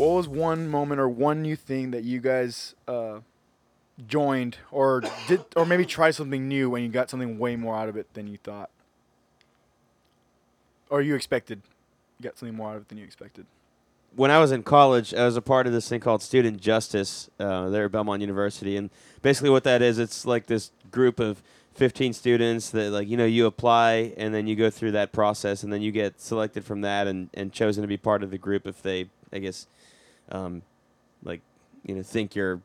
What was one moment or one new thing that you guys uh, joined or did, or maybe tried something new and you got something way more out of it than you thought, or you expected? You got something more out of it than you expected. when I was in college, I was a part of this thing called Student Justice uh, there at Belmont University, and basically what that is, it's like this group of 15 students that like you know you apply and then you go through that process and then you get selected from that and, and chosen to be part of the group if they I guess um, like you know think you're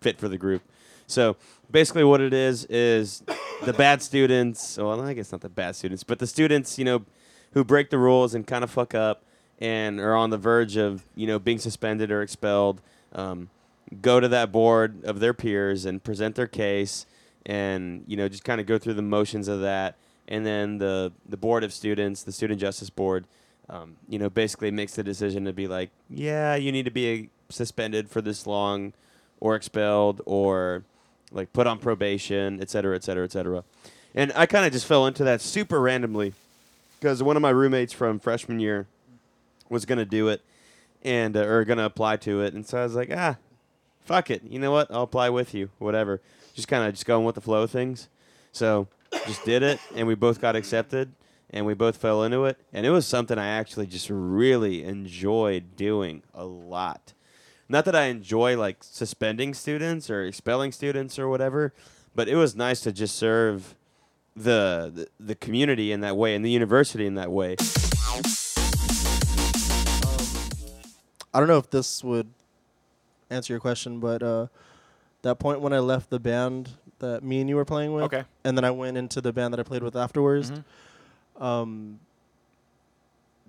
fit for the group. So basically, what it is is the bad students. Well, I guess not the bad students, but the students you know who break the rules and kind of fuck up and are on the verge of you know being suspended or expelled. Um, go to that board of their peers and present their case, and you know just kind of go through the motions of that, and then the the board of students, the student justice board, um, you know basically makes the decision to be like, yeah, you need to be suspended for this long, or expelled, or like put on probation, et cetera, et cetera, et cetera. And I kind of just fell into that super randomly because one of my roommates from freshman year was going to do it and uh, or going to apply to it. And so i was like ah fuck it. You know what? I'll apply with you whatever. Just kind of just going with the flow of things. So just did it and we both got accepted and we both fell into it and it was something i actually just really enjoyed doing a lot not that i enjoy like suspending students or expelling students or whatever but it was nice to just serve the, the the community in that way and the university in that way I don't know if this would answer your question, but uh, that point when I left the band that me and you were playing with, Okay. and then I went into the band that I played with afterwards. Mhm. Um,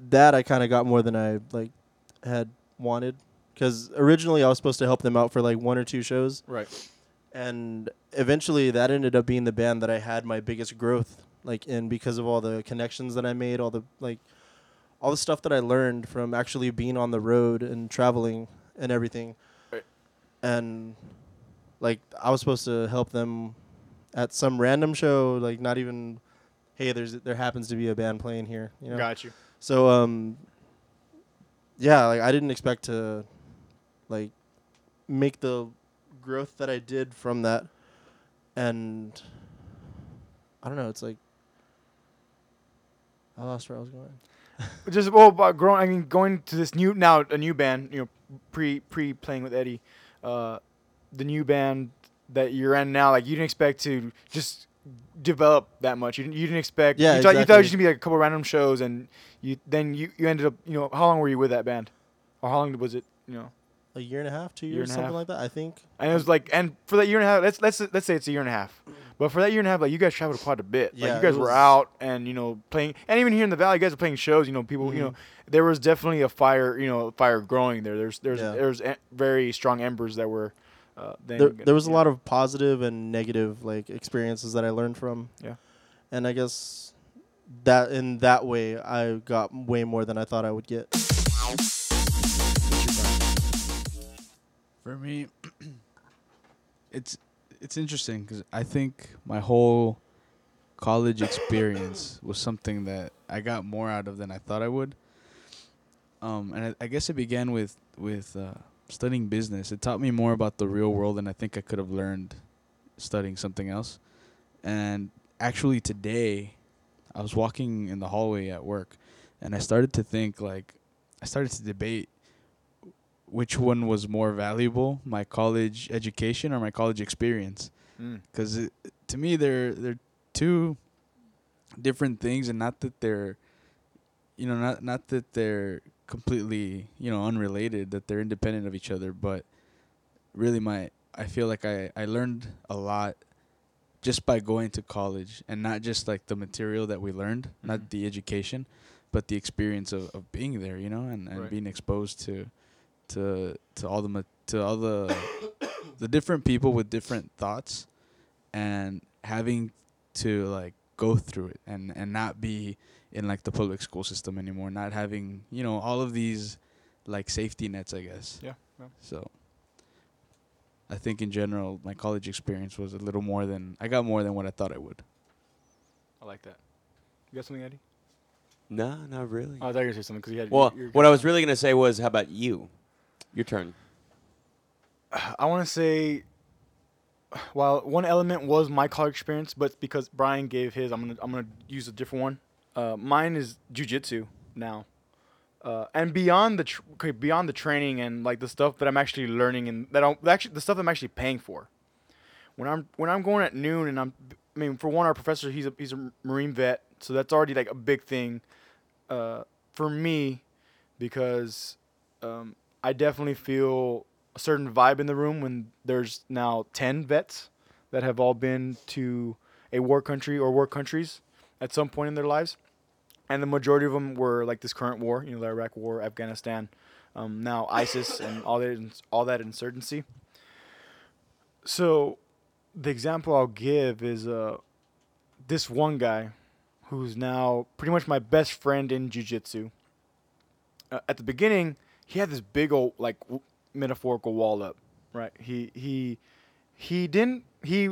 that I kind of got more than I like had wanted, because originally I was supposed to help them out for like one or two shows, Right. and eventually that ended up being the band that I had my biggest growth like in because of all the connections that I made, all the like all the stuff that I learned from actually being on the road and traveling and everything. Right. And like I was supposed to help them at some random show, like not even hey, there's there happens to be a band playing here, you know. Got you. So um yeah, like I didn't expect to like make the growth that I did from that and I don't know, it's like I lost where I was going. Just well, about growing. I mean, going to this new now a new band. You know, pre pre playing with Eddie, uh, the new band that you're in now. Like you didn't expect to just develop that much. You didn't, you didn't expect. Yeah, you thought, you thought it was just gonna be like a couple random shows, and you then you you ended up. You know, how long were you with that band, or how long was it? You know, A year and a half, two years, something half. like that. I think. and it was like, and for that year and a half, let's let's let's say it's a year and a half. But for that year and a half, like you guys traveled quite a bit. Yeah, like you guys were out and you know playing, and even here in the valley, you guys were playing shows. You know, people, you know, Mhm. there was definitely a fire, you know, fire growing there. There's there's Yeah. there's very strong embers that were. Uh, then There, there was a lot of positive and negative like experiences that I learned from. Yeah. And I guess that in that way I got way more than I thought I would get. For me, it's it's interesting because I think my whole college experience was something that I got more out of than I thought I would. Um, and I, I guess it began with with uh, studying business. It taught me more about the real world than I think I could have learned studying something else. And actually, today, I was walking in the hallway at work, and I started to think like, I started to debate which one was more valuable, my college education or my college experience. Mm. Because to me, they're they're two different things, and not that they're, you know, not not that they're completely you know unrelated, that they're independent of each other. But really, my I feel like I I learned a lot just by going to college, and not just like the material that we learned, Mhm. not the education, but the experience of, of being there, you know, and, and Right. being exposed to to to all the ma- to all the the different people with different thoughts and having to like go through it and and not be in like the public school system anymore not having you know all of these like safety nets i guess Yeah, yeah. so i think in general my college experience was a little more than i got more than what i thought i would I like that. You got something, Eddie? no not really Oh, I thought you were gonna say something because you had. well you're- what i was really going to say was how about you Your turn. I want to say, while one element was my college experience, but because Brian gave his, I'm gonna I'm gonna use a different one. Uh, mine is jujitsu now, uh, and beyond the tr- okay, beyond the training and like the stuff that I'm actually learning and that I'm actually the stuff I'm actually paying for. When I'm when I'm going at noon and I'm, I mean, for one, our professor he's a he's a Marine vet, so that's already like a big thing, uh, for me, because, um, I definitely feel a certain vibe in the room when there's now 10 vets that have all been to a war country or war countries at some point in their lives. And the majority of them were like this current war, you know, the Iraq war, Afghanistan, um, now ISIS and all that, all that insurgency. So the example I'll give is uh, this one guy who's now pretty much my best friend in jiu-jitsu. Uh, at the beginning, he had this big old like metaphorical wall up, right? He he he didn't he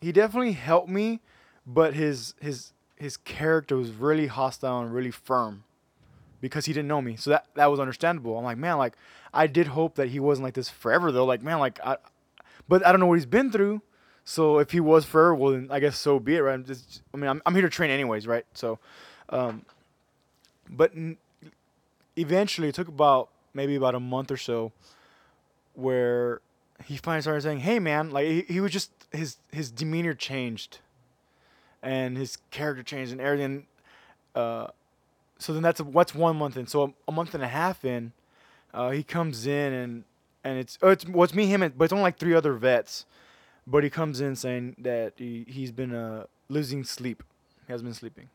he definitely helped me, but his his his character was really hostile and really firm because he didn't know me. So that that was understandable. I'm like, man, like I did hope that he wasn't like this forever though. Like, man, like I but I don't know what he's been through. So if he was forever, well then I guess so be it, right? I'm just I mean, I'm I'm here to train anyways, right? So um but n- eventually it took about maybe about a month or so where he finally started saying, "Hey, man!" Like he, he was just his his demeanor changed, and his character changed and everything. Uh, so then that's what's one month in. So a, a month and a half in, uh, he comes in and and it's oh, it's well, it's me him and, but it's only like three other vets, but he comes in saying that he he's been uh losing sleep, he has been sleeping.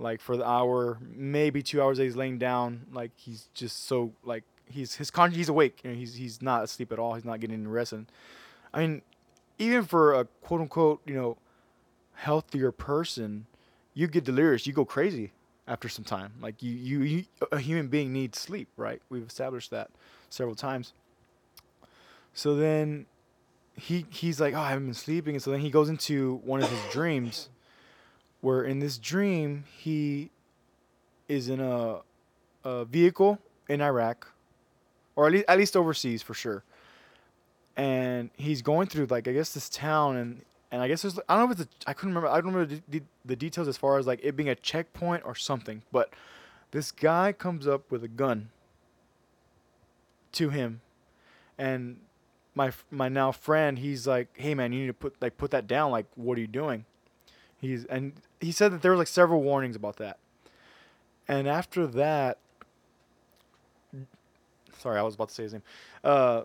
Like for the hour, maybe two hours that he's laying down, like he's just so like he's his con he's awake. You know, he's he's not asleep at all. He's not getting any rest. And I mean, even for a quote unquote you know healthier person, you get delirious. You go crazy after some time. Like you you, you a human being needs sleep, right? We've established that several times. So then he he's like, oh, I haven't been sleeping, and so then he goes into one of his dreams, where in this dream he is in a a vehicle in Iraq, or at least at least overseas for sure. And he's going through like I guess this town, and and I guess there's I don't know if it's I couldn't remember I don't remember the, the, the details as far as like it being a checkpoint or something, but this guy comes up with a gun to him, and my my now friend he's like, hey man, you need to put like put that down. Like, what are you doing? He's and he said that there were like several warnings about that. And after that, sorry, I was about to say his name. Uh,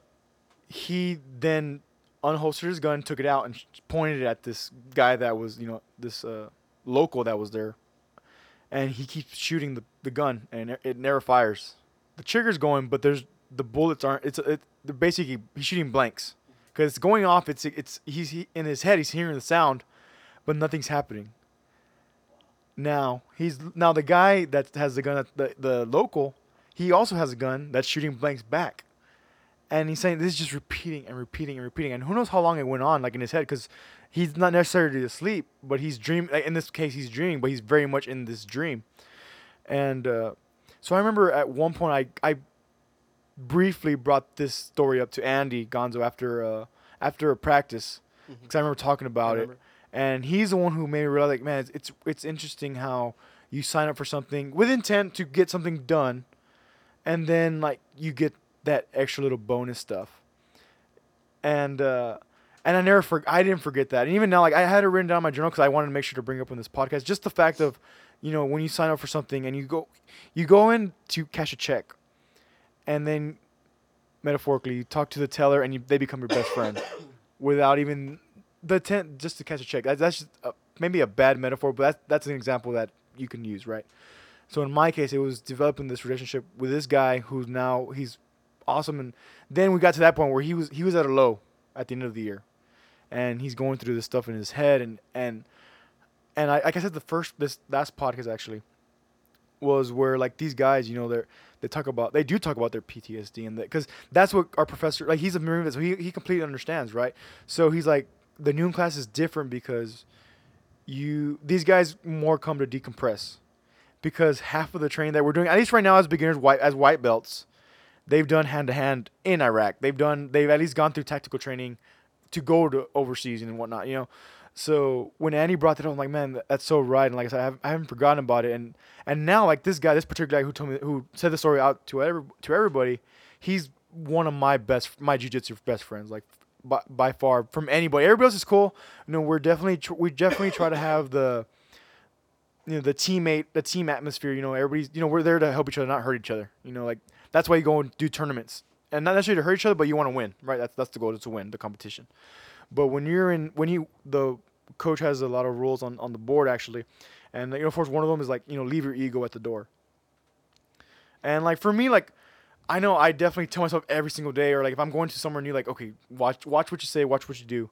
he then unholstered his gun, took it out, and pointed it at this guy that was, you know, this uh, local that was there. And he keeps shooting the, the gun, and it, never fires. The trigger's going, but there's the bullets aren't. It's it, basically he's shooting blanks because it's going off. It's it's he's he, in his head. He's hearing the sound, but nothing's happening. Now he's now the guy that has the gun, at the the local, he also has a gun that's shooting blanks back, and he's saying this is just repeating and repeating and repeating, and who knows how long it went on, like in his head, because he's not necessarily asleep, but he's dreaming. Like in this case, he's dreaming, but he's very much in this dream, and uh, so I remember at one point I I briefly brought this story up to Andy Gonzo after uh, after a practice, because I remember talking about it remember. And he's the one who made me realize like man it's, it's it's interesting how you sign up for something with intent to get something done and then like you get that extra little bonus stuff. And uh and I never for I didn't forget that. And even now like I had it written down in my journal because I wanted to make sure to bring up in this podcast. Just the fact of you know when you sign up for something and you go you go in to cash a check and then metaphorically you talk to the teller and you, they become your best friend without even the tent just to catch a check. That, that's just a, maybe a bad metaphor, but that's that's an example that you can use, right? So in my case, it was developing this relationship with this guy who's now he's awesome, and then we got to that point where he was he was at a low at the end of the year, and he's going through this stuff in his head, and and and I, like I said, the first this last podcast actually was where like these guys, you know, they're they talk about they do talk about their PTSD and that because that's what our professor like he's a marine so he he completely understands, right? So he's like the noon class is different because you these guys more come to decompress because half of the training that we're doing at least right now as beginners white as white belts they've done hand to hand in Iraq. They've done they've at least gone through tactical training to go to overseas and whatnot. You know, so when Andy brought that up, I'm like, man, that's so right. And like I said, I haven't, I haven't forgotten about it. And and now like this guy, this particular guy who told me who said the story out to every, to everybody, he's one of my best my jujitsu best friends. Like by, by far from anybody. Everybody else is cool. You know, we're definitely tr- we definitely try to have the you know the teammate the team atmosphere. You know, everybody's you know we're there to help each other, not hurt each other. You know, like that's why you go and do tournaments and not necessarily to hurt each other, but you want to win, right? That's that's the goal is to win the competition. But when you're in when he the coach has a lot of rules on on the board actually, and you know of course one of them is like you know leave your ego at the door. And like for me like. I know I definitely tell myself every single day, or like if I'm going to somewhere new, like okay, watch watch what you say, watch what you do.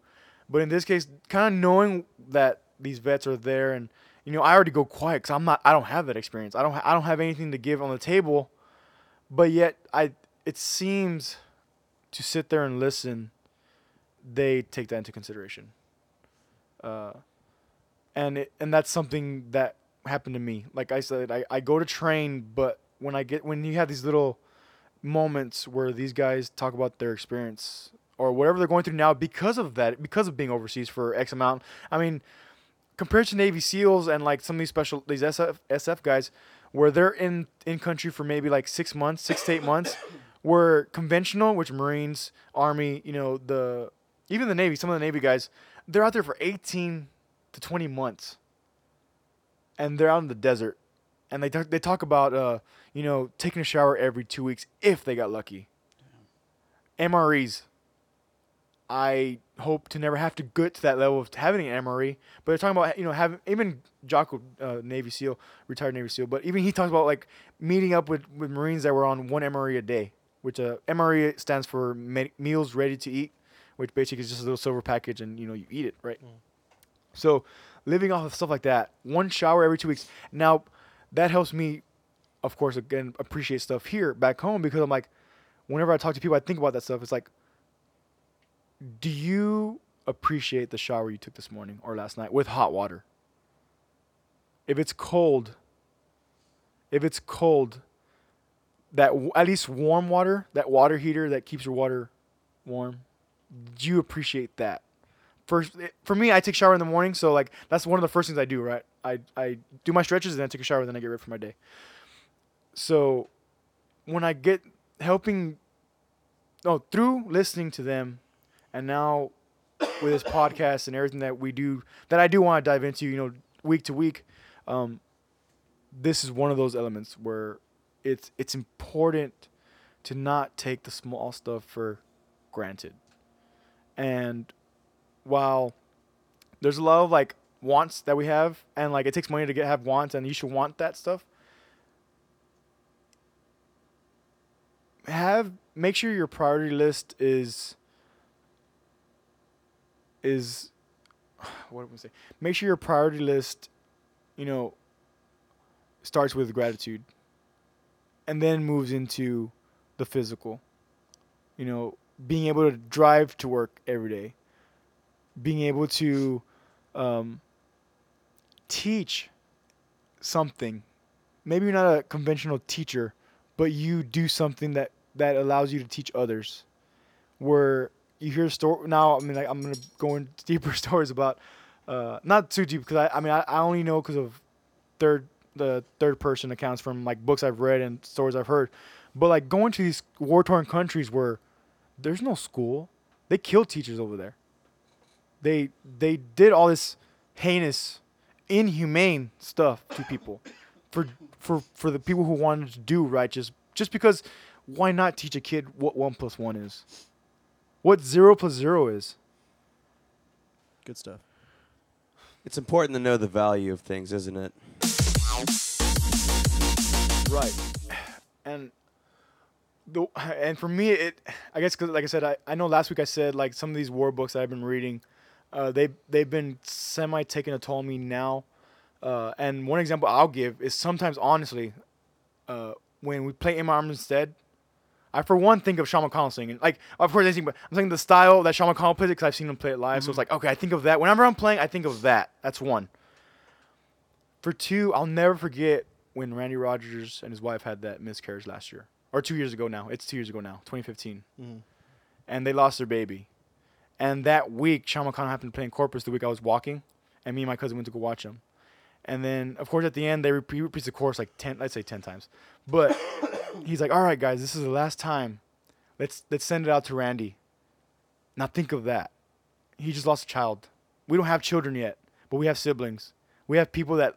But in this case, kind of knowing that these vets are there, and you know, I already go quiet because I'm not, I don't have that experience. I don't, I don't have anything to give on the table, but yet I, it seems, to sit there and listen, they take that into consideration. Uh, and it, and that's something that happened to me. Like I said, I, I go to train, but when I get when you have these little moments where these guys talk about their experience or whatever they're going through now because of that, because of being overseas for X amount. I mean, compared to Navy SEALs and like some of these special these SF SF guys, where they're in in country for maybe like six months, six to eight months, where conventional, which Marines, Army, you know the even the Navy, some of the Navy guys, they're out there for eighteen to twenty months, and they're out in the desert, and they talk, they talk about uh you know taking a shower every two weeks if they got lucky. MREs. I hope to never have to get to that level of having an MRE. But they're talking about you know having even Jocko, uh, Navy SEAL, retired Navy SEAL, but even he talks about like meeting up with, with Marines that were on one MRE a day, which uh, MRE stands for me- meals ready to eat, which basically is just a little silver package and you know you eat it right. So living off of stuff like that, one shower every two weeks. Now that helps me, of course, again appreciate stuff here back home because I'm like, whenever I talk to people, I think about that stuff. It's like do you appreciate the shower you took this morning or last night with hot water? If it's cold, if it's cold, that w- at least warm water, that water heater that keeps your water warm, do you appreciate that? First, it- for me, I take shower in the morning, so like that's one of the first things I do. Right, I I do my stretches and then I take a shower, and then I get ready for my day. So, when I get helping, oh, through listening to them and now with this podcast and everything that we do that I do want to dive into, you know, week to week, um, this is one of those elements where it's it's important to not take the small stuff for granted. And while there's a lot of like wants that we have and like it takes money to get have wants and you should want that stuff. Have make sure your priority list is is what am I say? Make sure your priority list, you know, starts with gratitude, and then moves into the physical. You know, being able to drive to work every day, being able to um, teach something. Maybe you're not a conventional teacher, but you do something that that allows you to teach others. Where you hear story now. I mean, like, I'm gonna go into deeper stories about, uh, not too deep because I, I mean, I, I only know because of third the third person accounts from like books I've read and stories I've heard, but like going to these war torn countries where there's no school, they kill teachers over there. They they did all this heinous, inhumane stuff to people, for for for the people who wanted to do right just just because why not teach a kid what one plus one is? what zero plus zero is. Good stuff. It's important to know the value of things, isn't it? Right. And the and for me it I guess cuz like I said I, I know last week I said like some of these war books that I've been reading uh, they they've been semi taking a toll on me now. Uh, and one example I'll give is sometimes honestly uh, when we play in my arms instead I for one think of Sean McConnell singing. Like of course I think, but I'm saying the style that Sean McConnell plays it because I've seen him play it live. So it's like okay, I think of that. Whenever I'm playing, I think of that. That's one. For two, I'll never forget when Randy Rogers and his wife had that miscarriage last year. or two years ago now. It's two years ago now, 2015, Mhm. and they lost their baby. And that week, Sean McConnell happened to play in Corpus the week I was walking, and me and my cousin went to go watch him. And then, of course, at the end, they repeat, repeats the chorus like ten, let's say ten times. But he's like, "All right, guys, this is the last time. Let's let's send it out to Randy." Now think of that. He just lost a child. We don't have children yet, but we have siblings. We have people that,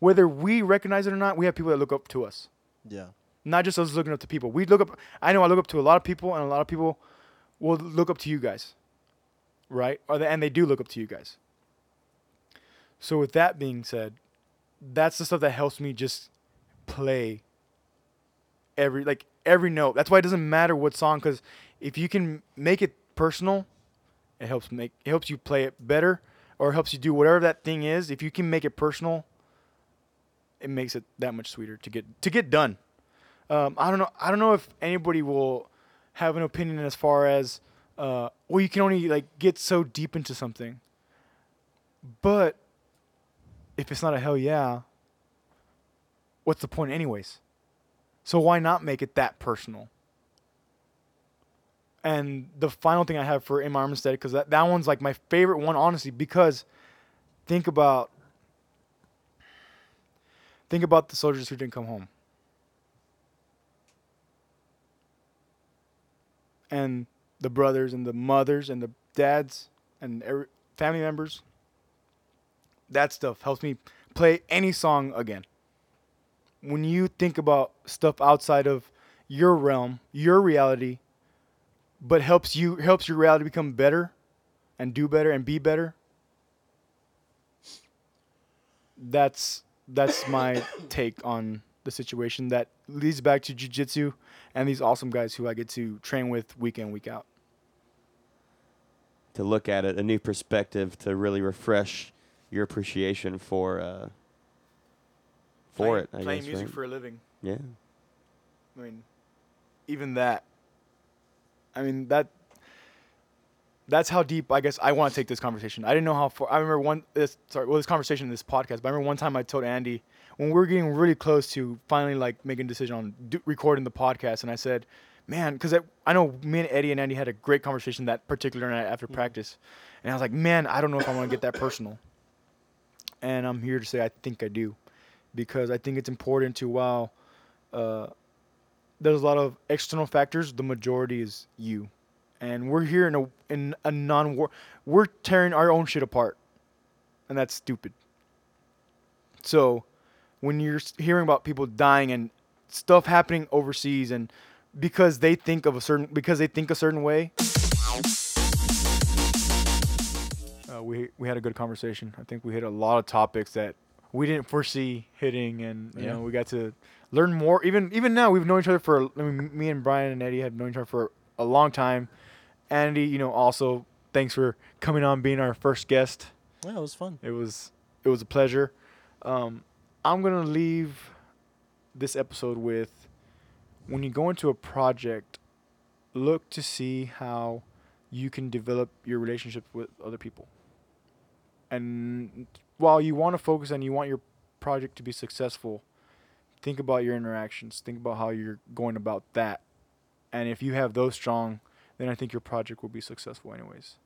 whether we recognize it or not, we have people that look up to us. Yeah. Not just us looking up to people. We look up. I know I look up to a lot of people, and a lot of people will look up to you guys, right? Or they, and they do look up to you guys. So with that being said, that's the stuff that helps me just play every like every note. That's why it doesn't matter what song, because if you can make it personal, it helps make it helps you play it better, or helps you do whatever that thing is. If you can make it personal, it makes it that much sweeter to get to get done. Um, I don't know. I don't know if anybody will have an opinion as far as uh, well, you can only like get so deep into something. But if it's not a hell yeah, what's the point, anyways? So why not make it that personal? And the final thing I have for In My Arms Instead, because that, that one's like my favorite one, honestly, because think about think about the soldiers who didn't come home. And the brothers and the mothers and the dads and every, family members. That stuff helps me play any song again. When you think about stuff outside of your realm, your reality, but helps you helps your reality become better and do better and be better. That's that's my take on the situation that leads back to jujitsu and these awesome guys who I get to train with week in week out. To look at it, a new perspective to really refresh your appreciation for uh, for playing, it. I playing guess, music right? for a living. yeah. I mean, even that. I mean that. That's how deep I guess I want to take this conversation. I didn't know how far. I remember one. This, sorry, well, this conversation this podcast. But I remember one time I told Andy when we were getting really close to finally like making a decision on do, recording the podcast, and I said, "Man," because I, I know me and Eddie and Andy had a great conversation that particular night after practice, and I was like, "Man, I don't know if I want to get that personal." And I'm here to say I think I do, because I think it's important to while. Uh, there's a lot of external factors. The majority is you, and we're here in a in a non-war. We're tearing our own shit apart, and that's stupid. So, when you're hearing about people dying and stuff happening overseas, and because they think of a certain because they think a certain way, uh, we we had a good conversation. I think we hit a lot of topics that we didn't foresee hitting, and you Yeah. know we got to learn more. Even even now, we've known each other for. I mean, me and Brian and Eddie have known each other for a long time. Andy, you know, also thanks for coming on, being our first guest. Yeah, it was fun. It was it was a pleasure. Um, I'm gonna leave this episode with when you go into a project, look to see how you can develop your relationship with other people. And while you want to focus and you want your project to be successful, think about your interactions. Think about how you're going about that. And if you have those strong, then I think your project will be successful anyways.